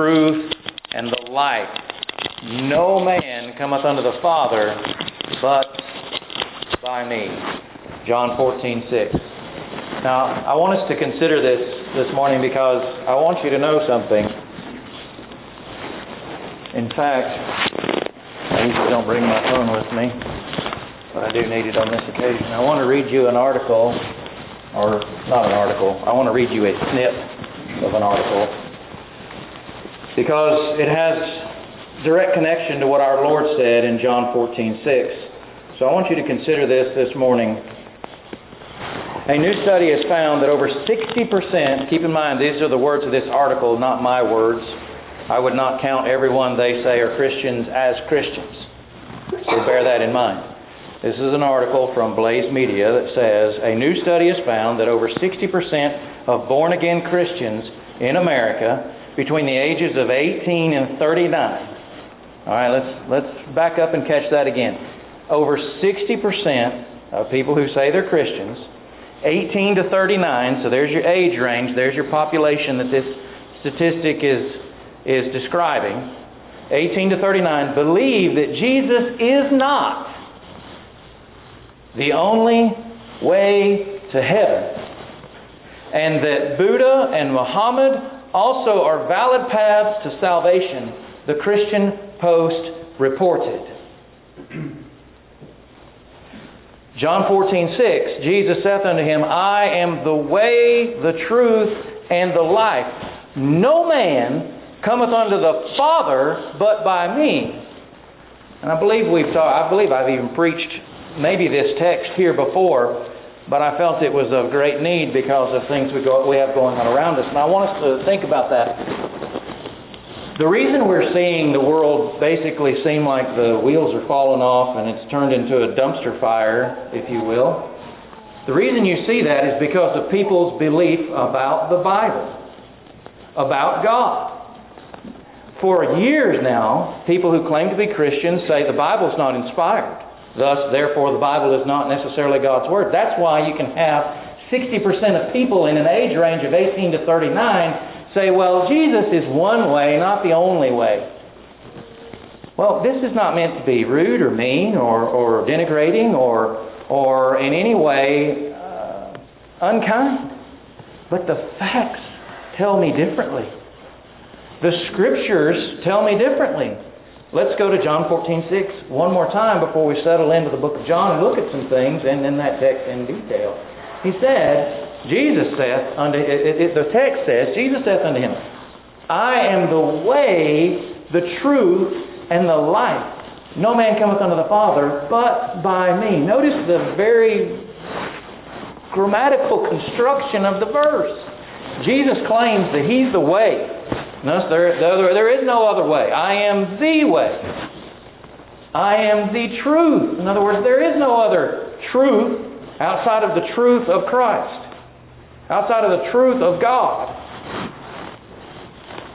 truth, and the light. No man cometh unto the Father but by me. John 14, 6. Now, I want us to consider this this morning because I want you to know something. In fact, I usually don't bring my phone with me, but I do need it on this occasion. I want to read you an article, or not an article, I want to read you a snip of an article because it has direct connection to what our Lord said in John 14:6. So I want you to consider this this morning. A new study has found that over 60%, keep in mind these are the words of this article, not my words. I would not count everyone they say are Christians as Christians. So bear that in mind. This is an article from Blaze Media that says a new study has found that over 60% of born again Christians in America between the ages of 18 and 39. All right, let's let's back up and catch that again. Over 60% of people who say they're Christians 18 to 39, so there's your age range, there's your population that this statistic is, is describing. 18 to 39 believe that Jesus is not the only way to heaven, and that Buddha and Muhammad also are valid paths to salvation, the Christian Post reported. John 14, 6, Jesus saith unto him, I am the way, the truth, and the life. No man cometh unto the Father but by me. And I believe we've taught, I believe I've even preached maybe this text here before, but I felt it was of great need because of things we, go, we have going on around us. And I want us to think about that the reason we're seeing the world basically seem like the wheels are falling off and it's turned into a dumpster fire, if you will, the reason you see that is because of people's belief about the Bible, about God. For years now, people who claim to be Christians say the Bible is not inspired. Thus, therefore, the Bible is not necessarily God's Word. That's why you can have 60% of people in an age range of 18 to 39 say, well, Jesus is one way, not the only way. Well, this is not meant to be rude or mean or, or denigrating or, or in any way uh, unkind. But the facts tell me differently. The scriptures tell me differently. Let's go to John 14, 6 one more time before we settle into the book of John and look at some things and in that text in detail. He said, Jesus saith unto it, it, the text says, Jesus saith unto him, I am the way, the truth, and the life. No man cometh unto the Father but by me. Notice the very grammatical construction of the verse. Jesus claims that he's the way. Notice there, there, there is no other way. I am the way. I am the truth. In other words, there is no other truth outside of the truth of Christ outside of the truth of God.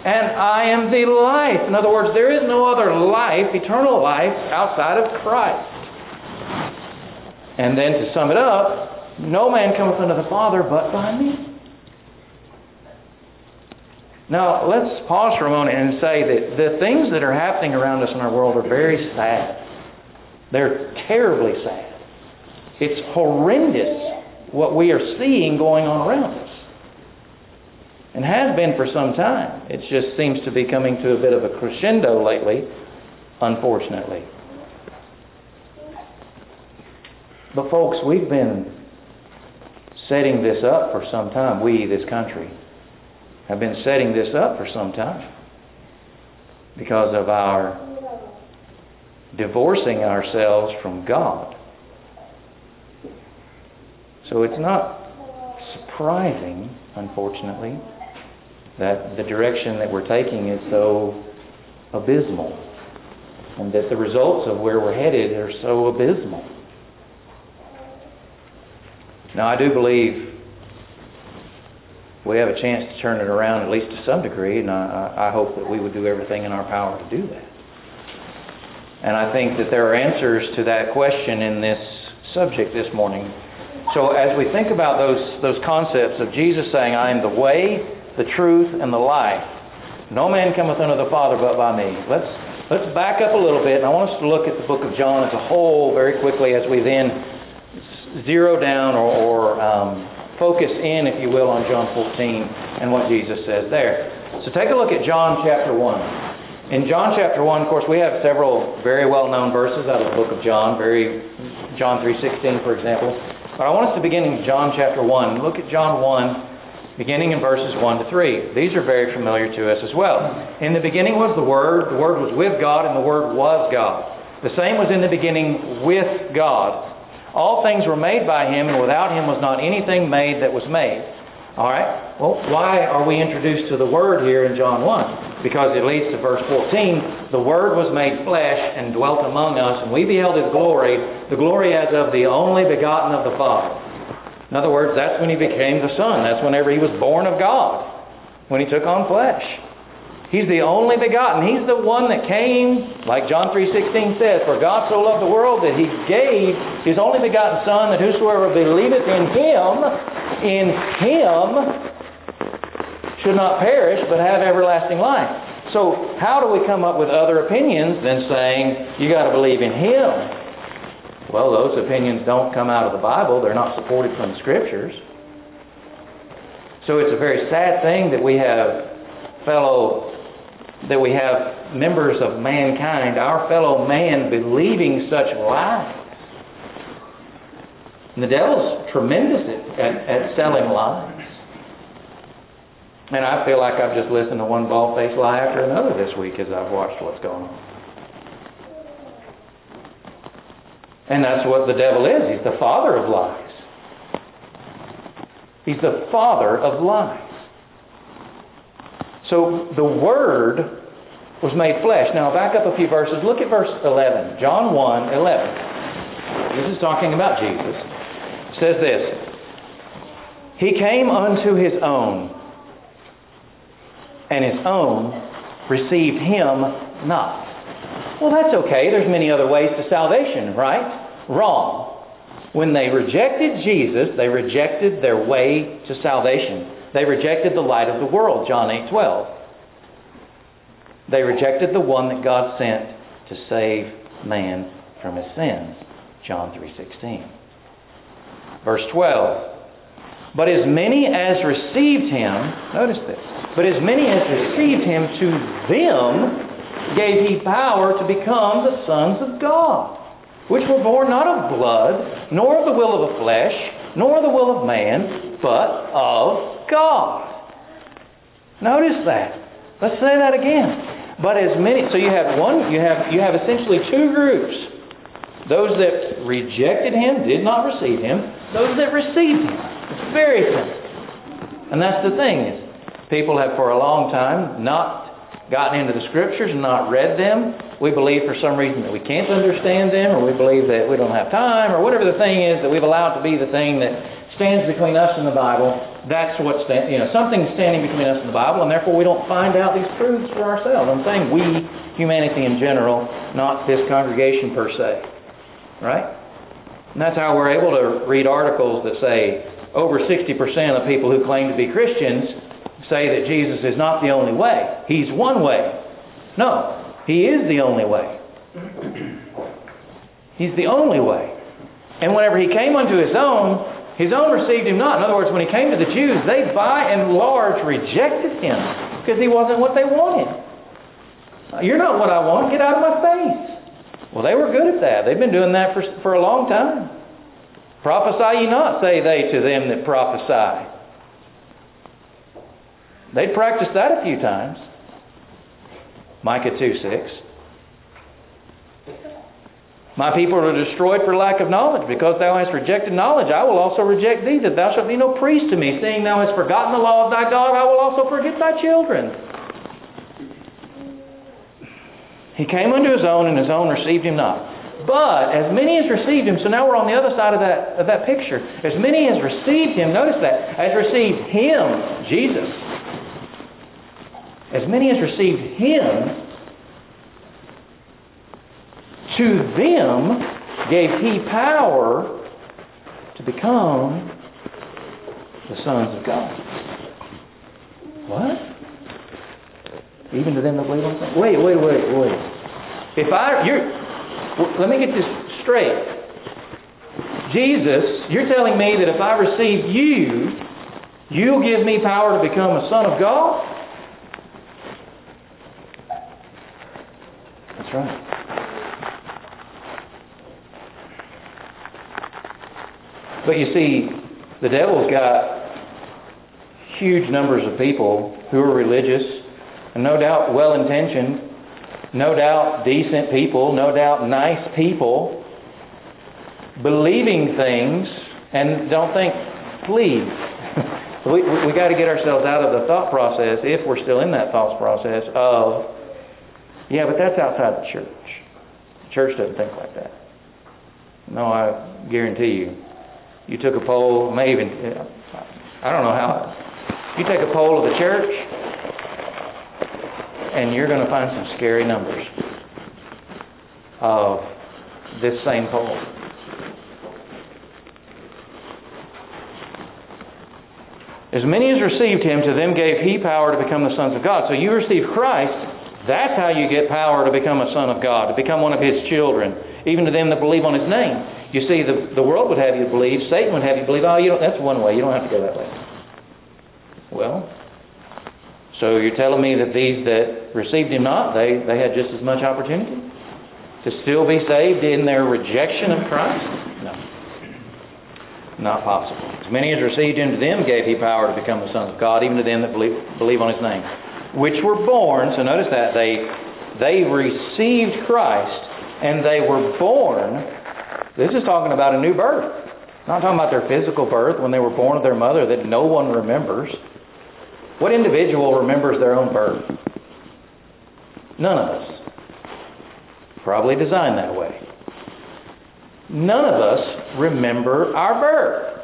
And I am the life. In other words, there is no other life, eternal life, outside of Christ. And then to sum it up, no man cometh unto the Father but by me. Now, let's pause for a moment and say that the things that are happening around us in our world are very sad. They're terribly sad. It's horrendous what we are seeing going on around us. And has been for some time. It just seems to be coming to a bit of a crescendo lately, unfortunately. But, folks, we've been setting this up for some time. We, this country, have been setting this up for some time because of our divorcing ourselves from God. So it's not surprising, unfortunately, that the direction that we're taking is so abysmal and that the results of where we're headed are so abysmal. Now, I do believe we have a chance to turn it around at least to some degree, and I, I hope that we would do everything in our power to do that. And I think that there are answers to that question in this subject this morning so as we think about those, those concepts of Jesus saying, I am the way, the truth, and the life, No man cometh unto the Father but by me. Let's let's back up a little bit, and I want us to look at the book of John as a whole very quickly as we then zero down or, or um, focus in, if you will, on John 14 and what Jesus says there. So take a look at John chapter 1. In John chapter 1, of course, we have several very well-known verses out of the book of John, very John 3.16, for example. But I want us to begin in John chapter 1. Look at John 1, beginning in verses 1 to 3. These are very familiar to us as well. In the beginning was the Word, the Word was with God, and the Word was God. The same was in the beginning with God. All things were made by Him, and without Him was not anything made that was made. All right? Well, why are we introduced to the Word here in John 1? Because it leads to verse 14. The Word was made flesh and dwelt among us, and we beheld His glory, the glory as of the only begotten of the Father. In other words, that's when He became the Son. That's whenever He was born of God, when He took on flesh. He's the only begotten. He's the one that came, like John 3.16 says, For God so loved the world that He gave His only begotten Son, that whosoever believeth in Him, in Him, should not perish, but have everlasting life. So how do we come up with other opinions than saying, you got to believe in Him? Well, those opinions don't come out of the Bible. They're not supported from the Scriptures. So it's a very sad thing that we have fellow that we have members of mankind, our fellow man, believing such lies. And the devil's tremendous at, at, at selling lies. And I feel like I've just listened to one bald faced lie after another this week as I've watched what's going on. And that's what the devil is. He's the father of lies. He's the father of lies. So the Word was made flesh. Now back up a few verses. Look at verse 11. John 1 11. This is talking about Jesus. It says this He came unto His own, and His own received Him not. Well, that's okay. There's many other ways to salvation, right? Wrong. When they rejected Jesus, they rejected their way to salvation. They rejected the light of the world, John 8:12. They rejected the one that God sent to save man from his sins, John 3:16. Verse 12. But as many as received him, notice this. But as many as received him, to them gave he power to become the sons of God, which were born not of blood, nor of the will of the flesh, nor the will of man, but of God. Notice that. Let's say that again. But as many so you have one you have you have essentially two groups. Those that rejected him, did not receive him, those that received him. It's very simple. And that's the thing is people have for a long time not gotten into the scriptures and not read them. We believe for some reason that we can't understand them, or we believe that we don't have time, or whatever the thing is that we've allowed to be the thing that stands between us and the Bible. That's what you know. Something's standing between us and the Bible, and therefore we don't find out these truths for ourselves. I'm saying we, humanity in general, not this congregation per se, right? And that's how we're able to read articles that say over 60% of people who claim to be Christians say that Jesus is not the only way. He's one way. No, He is the only way. He's the only way. And whenever He came unto His own, His own received Him not. In other words, when He came to the Jews, they by and large rejected Him because He wasn't what they wanted. Uh, you're not what I want. Get out of my face. Well, they were good at that. They've been doing that for, for a long time. Prophesy ye not, say they to them that prophesy. They'd practiced that a few times. Micah 2 6. My people are destroyed for lack of knowledge. Because thou hast rejected knowledge, I will also reject thee, that thou shalt be no priest to me. Seeing thou hast forgotten the law of thy God, I will also forget thy children. He came unto his own, and his own received him not. But as many as received him, so now we're on the other side of that, of that picture. As many as received him, notice that, as received him, Jesus, as many as received him, to them gave he power to become the sons of God. What? even to them that believe on Him? Wait, wait, wait, wait. If I, you're, let me get this straight. Jesus, you're telling me that if I receive you, you'll give me power to become a son of God? That's right. But you see, the devil's got huge numbers of people who are religious and no doubt well intentioned, no doubt decent people, no doubt nice people, believing things and don't think, please. we we got to get ourselves out of the thought process, if we're still in that thought process, of, yeah, but that's outside the church. The church doesn't think like that. No, I guarantee you. You took a poll, may even, I don't know how, you take a poll of the church, and you're going to find some scary numbers of this same poll. As many as received him, to them gave he power to become the sons of God. So you receive Christ, that's how you get power to become a son of God, to become one of his children, even to them that believe on his name. You see, the, the world would have you believe, Satan would have you believe, oh, you don't, that's one way, you don't have to go that way. Well, so you're telling me that these that received him not, they, they had just as much opportunity to still be saved in their rejection of Christ? No. Not possible. As many as received him to them gave he power to become the sons of God, even to them that believe, believe on his name. Which were born, so notice that, they, they received Christ and they were born. This is talking about a new birth. Not talking about their physical birth when they were born of their mother that no one remembers. What individual remembers their own birth? None of us. Probably designed that way. None of us remember our birth.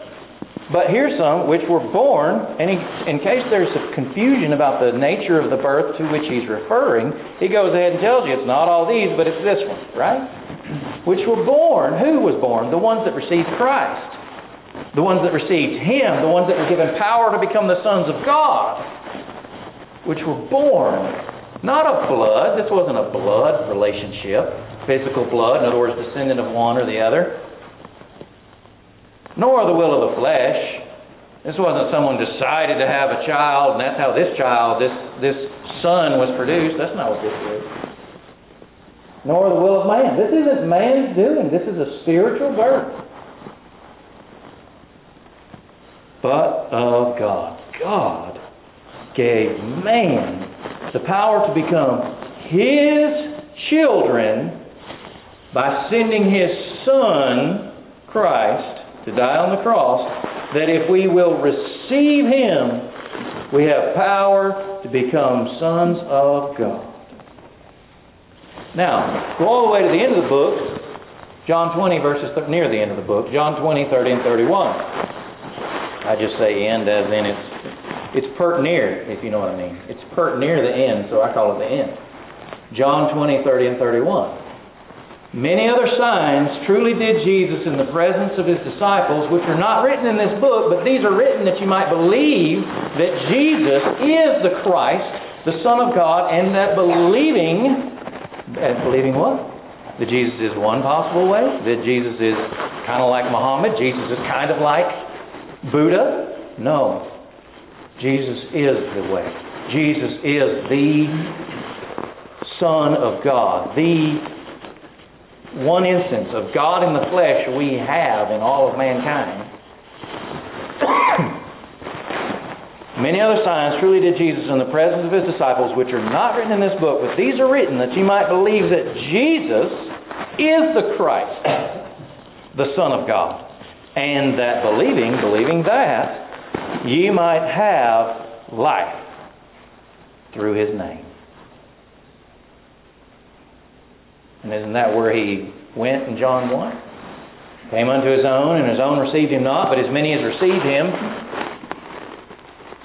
But here's some which were born, and he, in case there's some confusion about the nature of the birth to which he's referring, he goes ahead and tells you it's not all these, but it's this one, right? Which were born. Who was born? The ones that received Christ. The ones that received Him. The ones that were given power to become the sons of God. Which were born. Not of blood. This wasn't a blood relationship. Physical blood, in other words, descendant of one or the other nor the will of the flesh. This wasn't someone decided to have a child, and that's how this child, this, this son, was produced. That's not what this is. Nor the will of man. This isn't man's doing. This is a spiritual birth. But of God. God gave man the power to become his children by sending his son, Christ, to die on the cross, that if we will receive Him, we have power to become sons of God. Now, go all the way to the end of the book, John 20, verses near the end of the book, John 20, 30, and 31. I just say end as in it's it's pert near, if you know what I mean. It's pert near the end, so I call it the end. John 20, 30, and 31. Many other signs truly did Jesus in the presence of his disciples, which are not written in this book, but these are written that you might believe that Jesus is the Christ, the Son of God, and that believing, and believing what? That Jesus is one possible way, that Jesus is kind of like Muhammad, Jesus is kind of like Buddha. No. Jesus is the way. Jesus is the Son of God, the one instance of God in the flesh we have in all of mankind. Many other signs truly did Jesus in the presence of his disciples, which are not written in this book, but these are written that you might believe that Jesus is the Christ, the Son of God, and that believing, believing that, ye might have life through his name. And isn't that where he went in John 1? Came unto his own, and his own received him not, but as many as received him,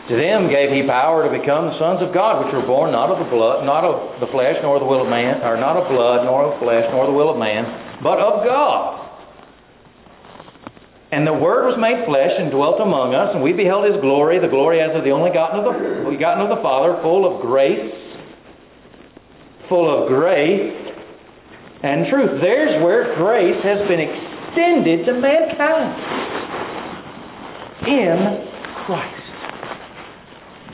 to them gave he power to become the sons of God, which were born not of the blood, not of the flesh, nor the will of man, or not of blood, nor of flesh, nor the will of man, but of God. And the Word was made flesh and dwelt among us, and we beheld His glory, the glory as of the only begotten of the, begotten of the Father, full of grace full of grace and truth. There's where grace has been extended to mankind in Christ.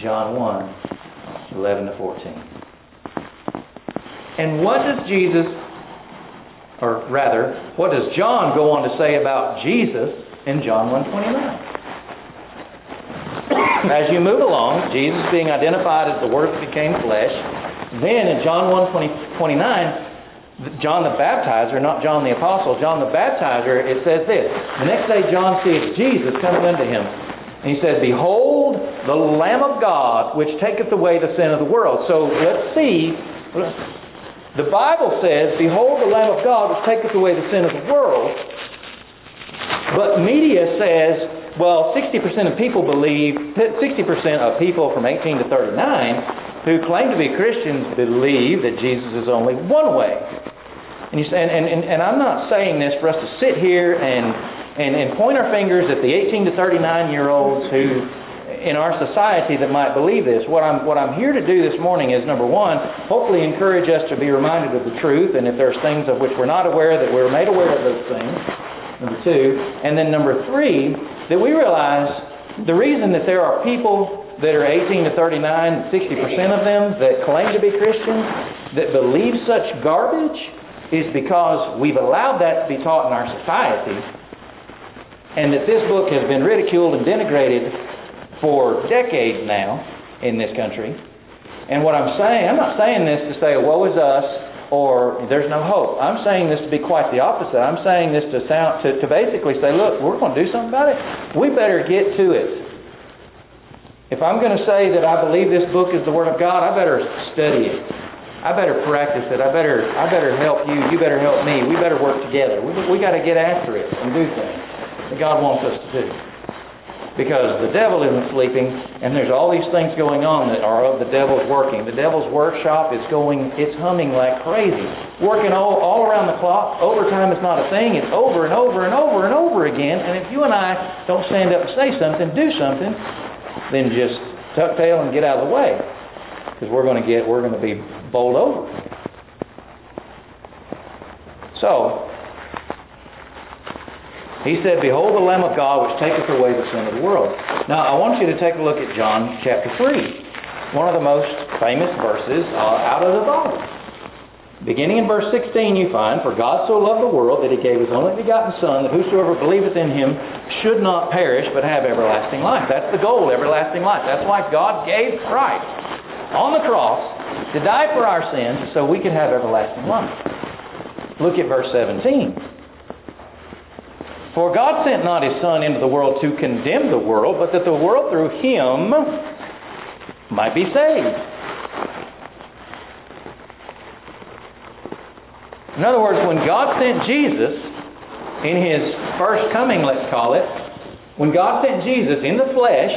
John 1 11 to 14. And what does Jesus, or rather, what does John go on to say about Jesus in John 1.29? As you move along, Jesus being identified as the Word became flesh, then in John 1.29, John the Baptizer, not John the Apostle, John the Baptizer, it says this. The next day John sees Jesus coming unto him. And he says, Behold the Lamb of God, which taketh away the sin of the world. So let's see the Bible says, Behold the Lamb of God which taketh away the sin of the world. But media says, well, 60% of people believe, 60% of people from 18 to 39 who claim to be Christians believe that Jesus is only one way. And, you, and, and, and I'm not saying this for us to sit here and, and, and point our fingers at the 18 to 39 year olds who in our society that might believe this. What I'm, what I'm here to do this morning is, number one, hopefully encourage us to be reminded of the truth, and if there's things of which we're not aware, that we're made aware of those things. Number two. And then number three, that we realize the reason that there are people that are 18 to 39, 60% of them that claim to be Christians, that believe such garbage, is because we've allowed that to be taught in our society, and that this book has been ridiculed and denigrated for decades now in this country. And what I'm saying, I'm not saying this to say, woe is us, or there's no hope. I'm saying this to be quite the opposite. I'm saying this to sound to, to basically say, look, we're going to do something about it. We better get to it. If I'm going to say that I believe this book is the Word of God, I better study it. I better practice it. I better I better help you. You better help me. We better work together. We we got to get after it and do things that God wants us to do because the devil isn't sleeping and there's all these things going on that are of the devil's working. The devil's workshop is going, it's humming like crazy. Working all, all around the clock. Overtime is not a thing. It's over and over and over and over again. And if you and I don't stand up and say something, do something, then just tuck tail and get out of the way. Because we're going to get, we're going to be bowled over. So, he said, Behold the Lamb of God which taketh away the sin of the world. Now, I want you to take a look at John chapter 3, one of the most famous verses uh, out of the Bible. Beginning in verse 16, you find, For God so loved the world that he gave his only begotten Son, that whosoever believeth in him should not perish, but have everlasting life. That's the goal, everlasting life. That's why God gave Christ on the cross to die for our sins so we could have everlasting life. Look at verse 17. For God sent not his Son into the world to condemn the world, but that the world through him might be saved. In other words, when God sent Jesus in his first coming, let's call it, when God sent Jesus in the flesh,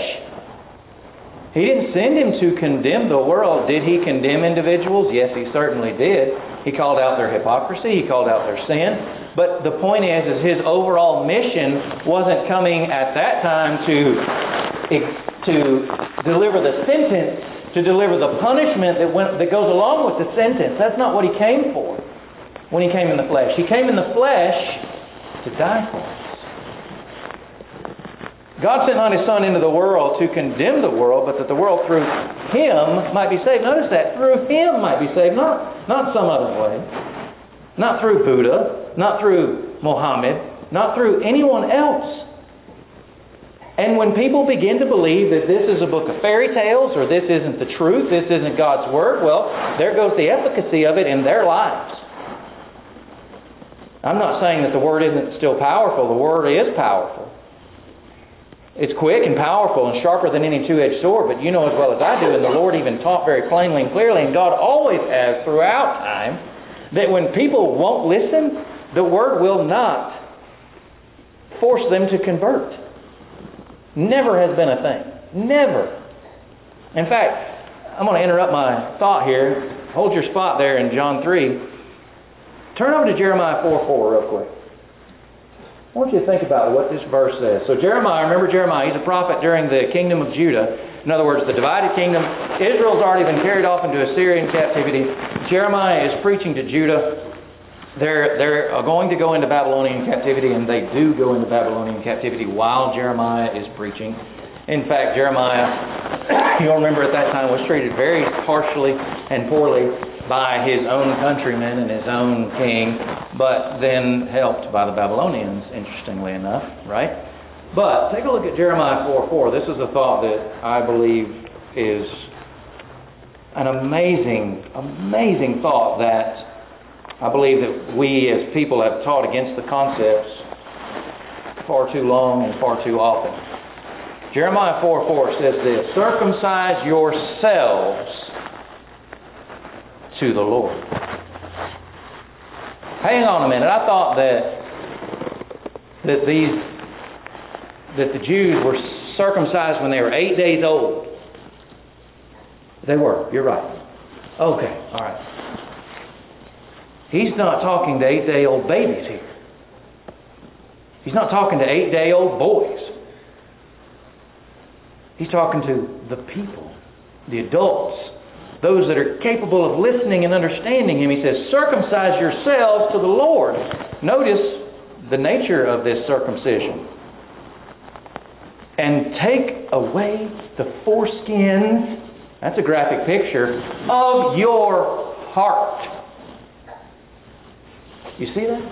he didn't send him to condemn the world. Did he condemn individuals? Yes, he certainly did. He called out their hypocrisy, he called out their sin. But the point is, is his overall mission wasn't coming at that time to to deliver the sentence, to deliver the punishment that went that goes along with the sentence. That's not what he came for when he came in the flesh. He came in the flesh to die for us. God sent not his Son into the world to condemn the world, but that the world through him might be saved. Notice that. Through him might be saved, not, not some other way. Not through Buddha, not through Mohammed, not through anyone else. And when people begin to believe that this is a book of fairy tales or this isn't the truth, this isn't God's Word, well, there goes the efficacy of it in their lives. I'm not saying that the Word isn't still powerful. The Word is powerful. It's quick and powerful and sharper than any two edged sword, but you know as well as I do, and the Lord even taught very plainly and clearly, and God always has throughout time that when people won't listen, the Word will not force them to convert. Never has been a thing. Never. In fact, I'm going to interrupt my thought here. Hold your spot there in John 3. Turn over to Jeremiah 4 4 real quick. I want you to think about what this verse says. So, Jeremiah, remember Jeremiah, he's a prophet during the kingdom of Judah. In other words, the divided kingdom. Israel's already been carried off into Assyrian captivity. Jeremiah is preaching to Judah. They're, they're going to go into Babylonian captivity, and they do go into Babylonian captivity while Jeremiah is preaching. In fact, Jeremiah, you'll remember at that time, was treated very harshly and poorly by his own countrymen and his own king, but then helped by the Babylonians, interestingly enough, right? But take a look at Jeremiah 4 4. This is a thought that I believe is an amazing, amazing thought that I believe that we as people have taught against the concepts far too long and far too often. Jeremiah 4 4 says this Circumcise yourselves to the Lord. Hang on a minute. I thought that that these that the Jews were circumcised when they were eight days old. They were. You're right. Okay. All right. He's not talking to eight day old babies here. He's not talking to eight day old boys. He's talking to the people, the adults, those that are capable of listening and understanding Him. He says, Circumcise yourselves to the Lord. Notice the nature of this circumcision. And take away the foreskins, that's a graphic picture, of your heart. You see that?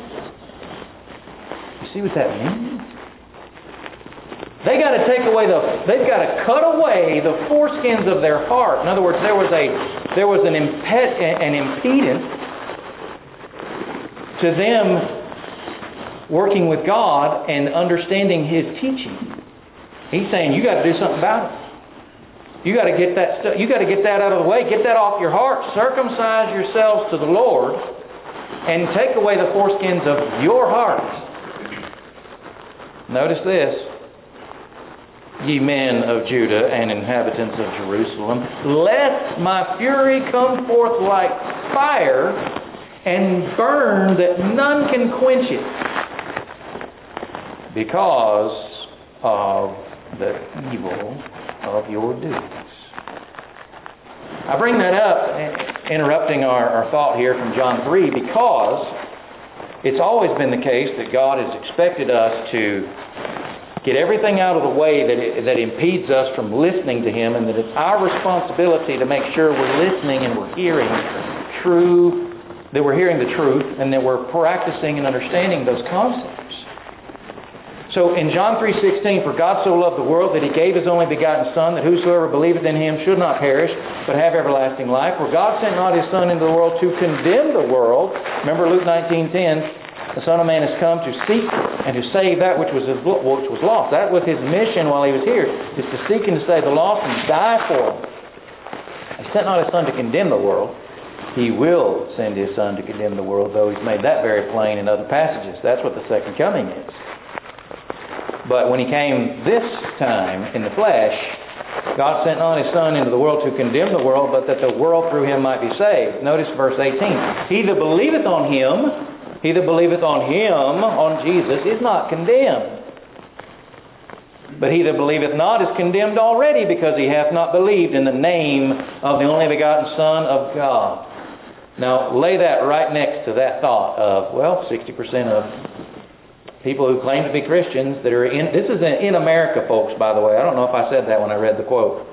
You see what that means? They got to take away the they've got to cut away the foreskins of their heart. In other words, there was a there was an imped, an impedance to them working with God and understanding his teaching. He's saying you got to do something about it. You got to get that stuff, you got to get that out of the way. Get that off your heart. Circumcise yourselves to the Lord and take away the foreskins of your heart. Notice this, ye men of Judah and inhabitants of Jerusalem, lest my fury come forth like fire and burn that none can quench it because of the evil of your deeds. I bring that up interrupting our, our thought here from John 3 because it's always been the case that God has expected us to get everything out of the way that, it, that impedes us from listening to Him, and that it's our responsibility to make sure we're listening and we're hearing true, that we're hearing the truth, and that we're practicing and understanding those concepts. So in John 3:16, for God so loved the world that he gave his only begotten son that whosoever believeth in him should not perish but have everlasting life. For God sent not his son into the world to condemn the world. Remember Luke 19:10, the son of man has come to seek and to save that which was which was lost. That was his mission while he was here, is to seek and to save the lost and die for them. He sent not his son to condemn the world. He will send his son to condemn the world, though he's made that very plain in other passages. That's what the second coming is. But when he came this time in the flesh, God sent not his Son into the world to condemn the world, but that the world through him might be saved. Notice verse 18. He that believeth on him, he that believeth on him, on Jesus, is not condemned. But he that believeth not is condemned already, because he hath not believed in the name of the only begotten Son of God. Now, lay that right next to that thought of, well, 60% of people who claim to be Christians that are in this is in America, folks, by the way. I don't know if I said that when I read the quote.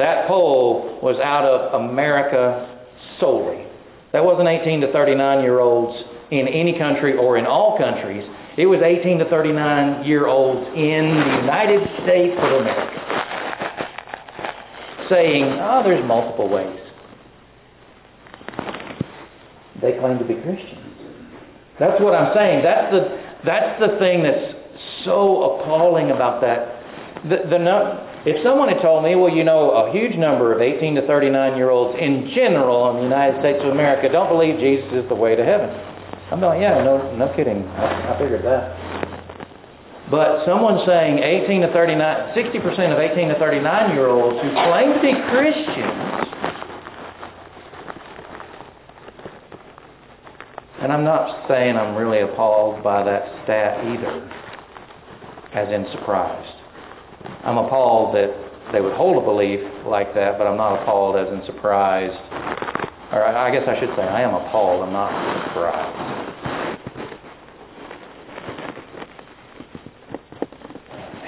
That poll was out of America solely. That wasn't 18 to 39 year olds in any country or in all countries. It was 18 to 39 year olds in the United States of America saying, oh, there's multiple ways. They claim to be Christians. That's what I'm saying. That's the that's the thing that's so appalling about that. The, the if someone had told me, well, you know, a huge number of 18 to 39 year olds in general in the United States of America don't believe Jesus is the way to heaven. I'm like, yeah, no, no kidding. I, I figured that. But someone saying 18 to 39, 60% of 18 to 39 year olds who claim to be Christians And I'm not saying I'm really appalled by that stat either, as in surprised. I'm appalled that they would hold a belief like that, but I'm not appalled as in surprised Or I guess I should say, I am appalled. I'm not surprised.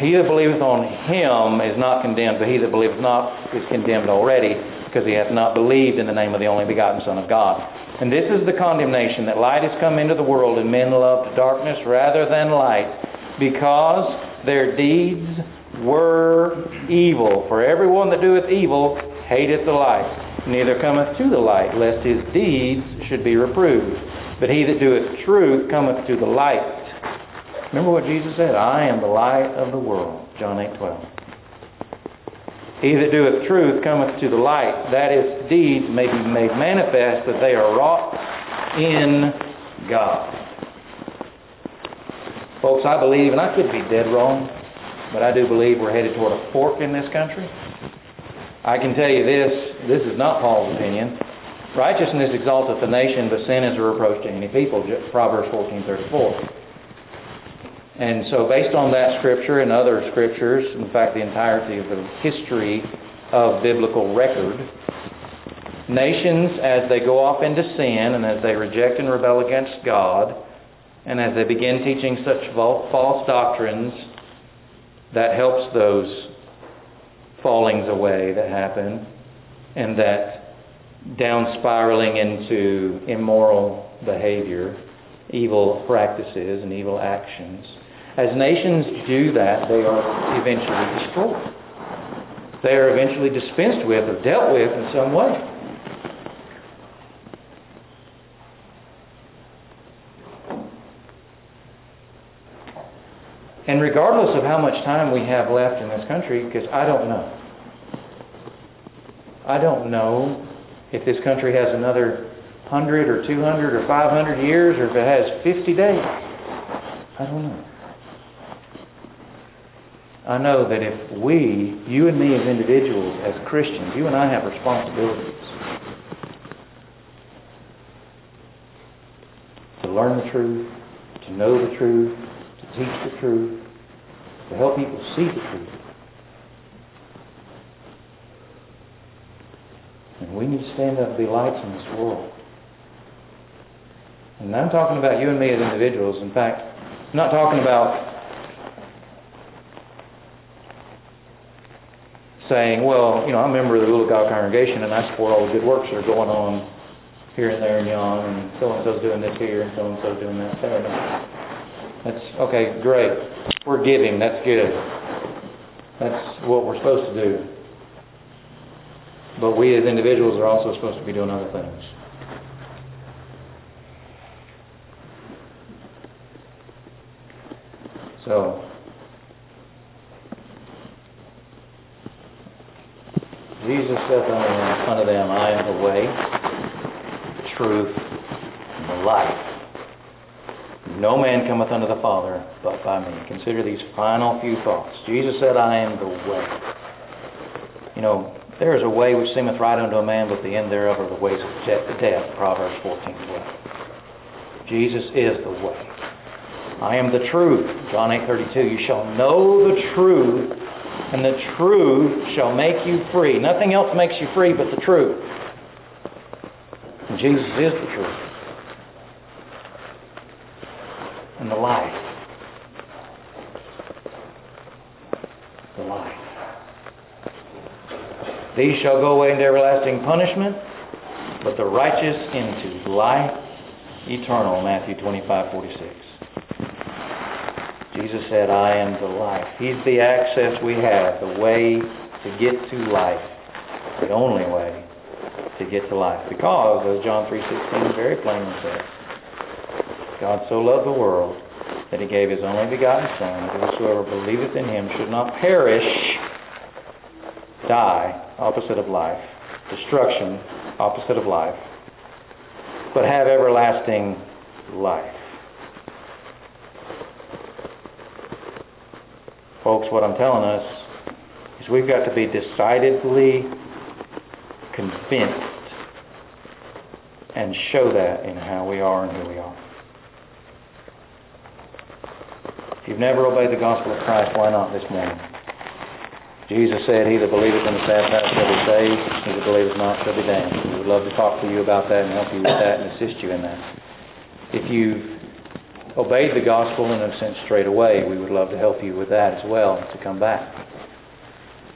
He that believeth on him is not condemned, but he that believeth not is condemned already, because he hath not believed in the name of the only begotten Son of God. And this is the condemnation that light has come into the world, and men loved darkness rather than light, because their deeds were evil. For everyone that doeth evil hateth the light, neither cometh to the light, lest his deeds should be reproved. But he that doeth truth cometh to the light Remember what Jesus said, I am the light of the world. John 8 12. He that doeth truth cometh to the light, that his deeds may be made manifest that they are wrought in God. Folks, I believe, and I could be dead wrong, but I do believe we're headed toward a fork in this country. I can tell you this, this is not Paul's opinion. Righteousness exalteth the nation, but sin is a reproach to any people. Proverbs fourteen thirty four. And so, based on that scripture and other scriptures, in fact, the entirety of the history of biblical record, nations, as they go off into sin and as they reject and rebel against God, and as they begin teaching such false doctrines, that helps those fallings away that happen and that down spiraling into immoral behavior, evil practices, and evil actions. As nations do that, they are eventually destroyed. They are eventually dispensed with or dealt with in some way. And regardless of how much time we have left in this country, because I don't know. I don't know if this country has another 100 or 200 or 500 years or if it has 50 days. I don't know. I know that if we, you and me as individuals, as Christians, you and I have responsibilities to learn the truth, to know the truth, to teach the truth, to help people see the truth. And we need to stand up and be lights in this world. And I'm talking about you and me as individuals. In fact, I'm not talking about saying, well, you know, I'm a member of the Little God congregation and I support all the good works that are going on here and there and yon, and so and so's doing this here and so and so's doing that there. That's okay, great. We're giving, that's good. That's what we're supposed to do. But we as individuals are also supposed to be doing other things. So, Unto them, I am the way, the truth, and the life. No man cometh unto the Father but by me. Consider these final few thoughts. Jesus said, I am the way. You know, there is a way which seemeth right unto a man, but the end thereof are the ways of death. Proverbs 14 12. Jesus is the way. I am the truth. John 8 32. You shall know the truth, and the truth shall make you free. Nothing else makes you free but the truth. And Jesus is the truth. And the life. The life. These shall go away into everlasting punishment, but the righteous into life eternal. Matthew 25 46. Jesus said, I am the life. He's the access we have, the way to get to life, the only way to get to life. Because, as John 3.16 very plainly says, God so loved the world that he gave his only begotten Son, that whosoever believeth in him should not perish, die, opposite of life, destruction, opposite of life, but have everlasting life. Folks, what I'm telling us is we've got to be decidedly convinced and show that in how we are and who we are. If you've never obeyed the gospel of Christ, why not this morning? Jesus said, He that believeth in the Sabbath shall be saved, he that believeth not shall be damned. We would love to talk to you about that and help you with that and assist you in that. If you've obeyed the gospel in a sense straight away, we would love to help you with that as well to come back.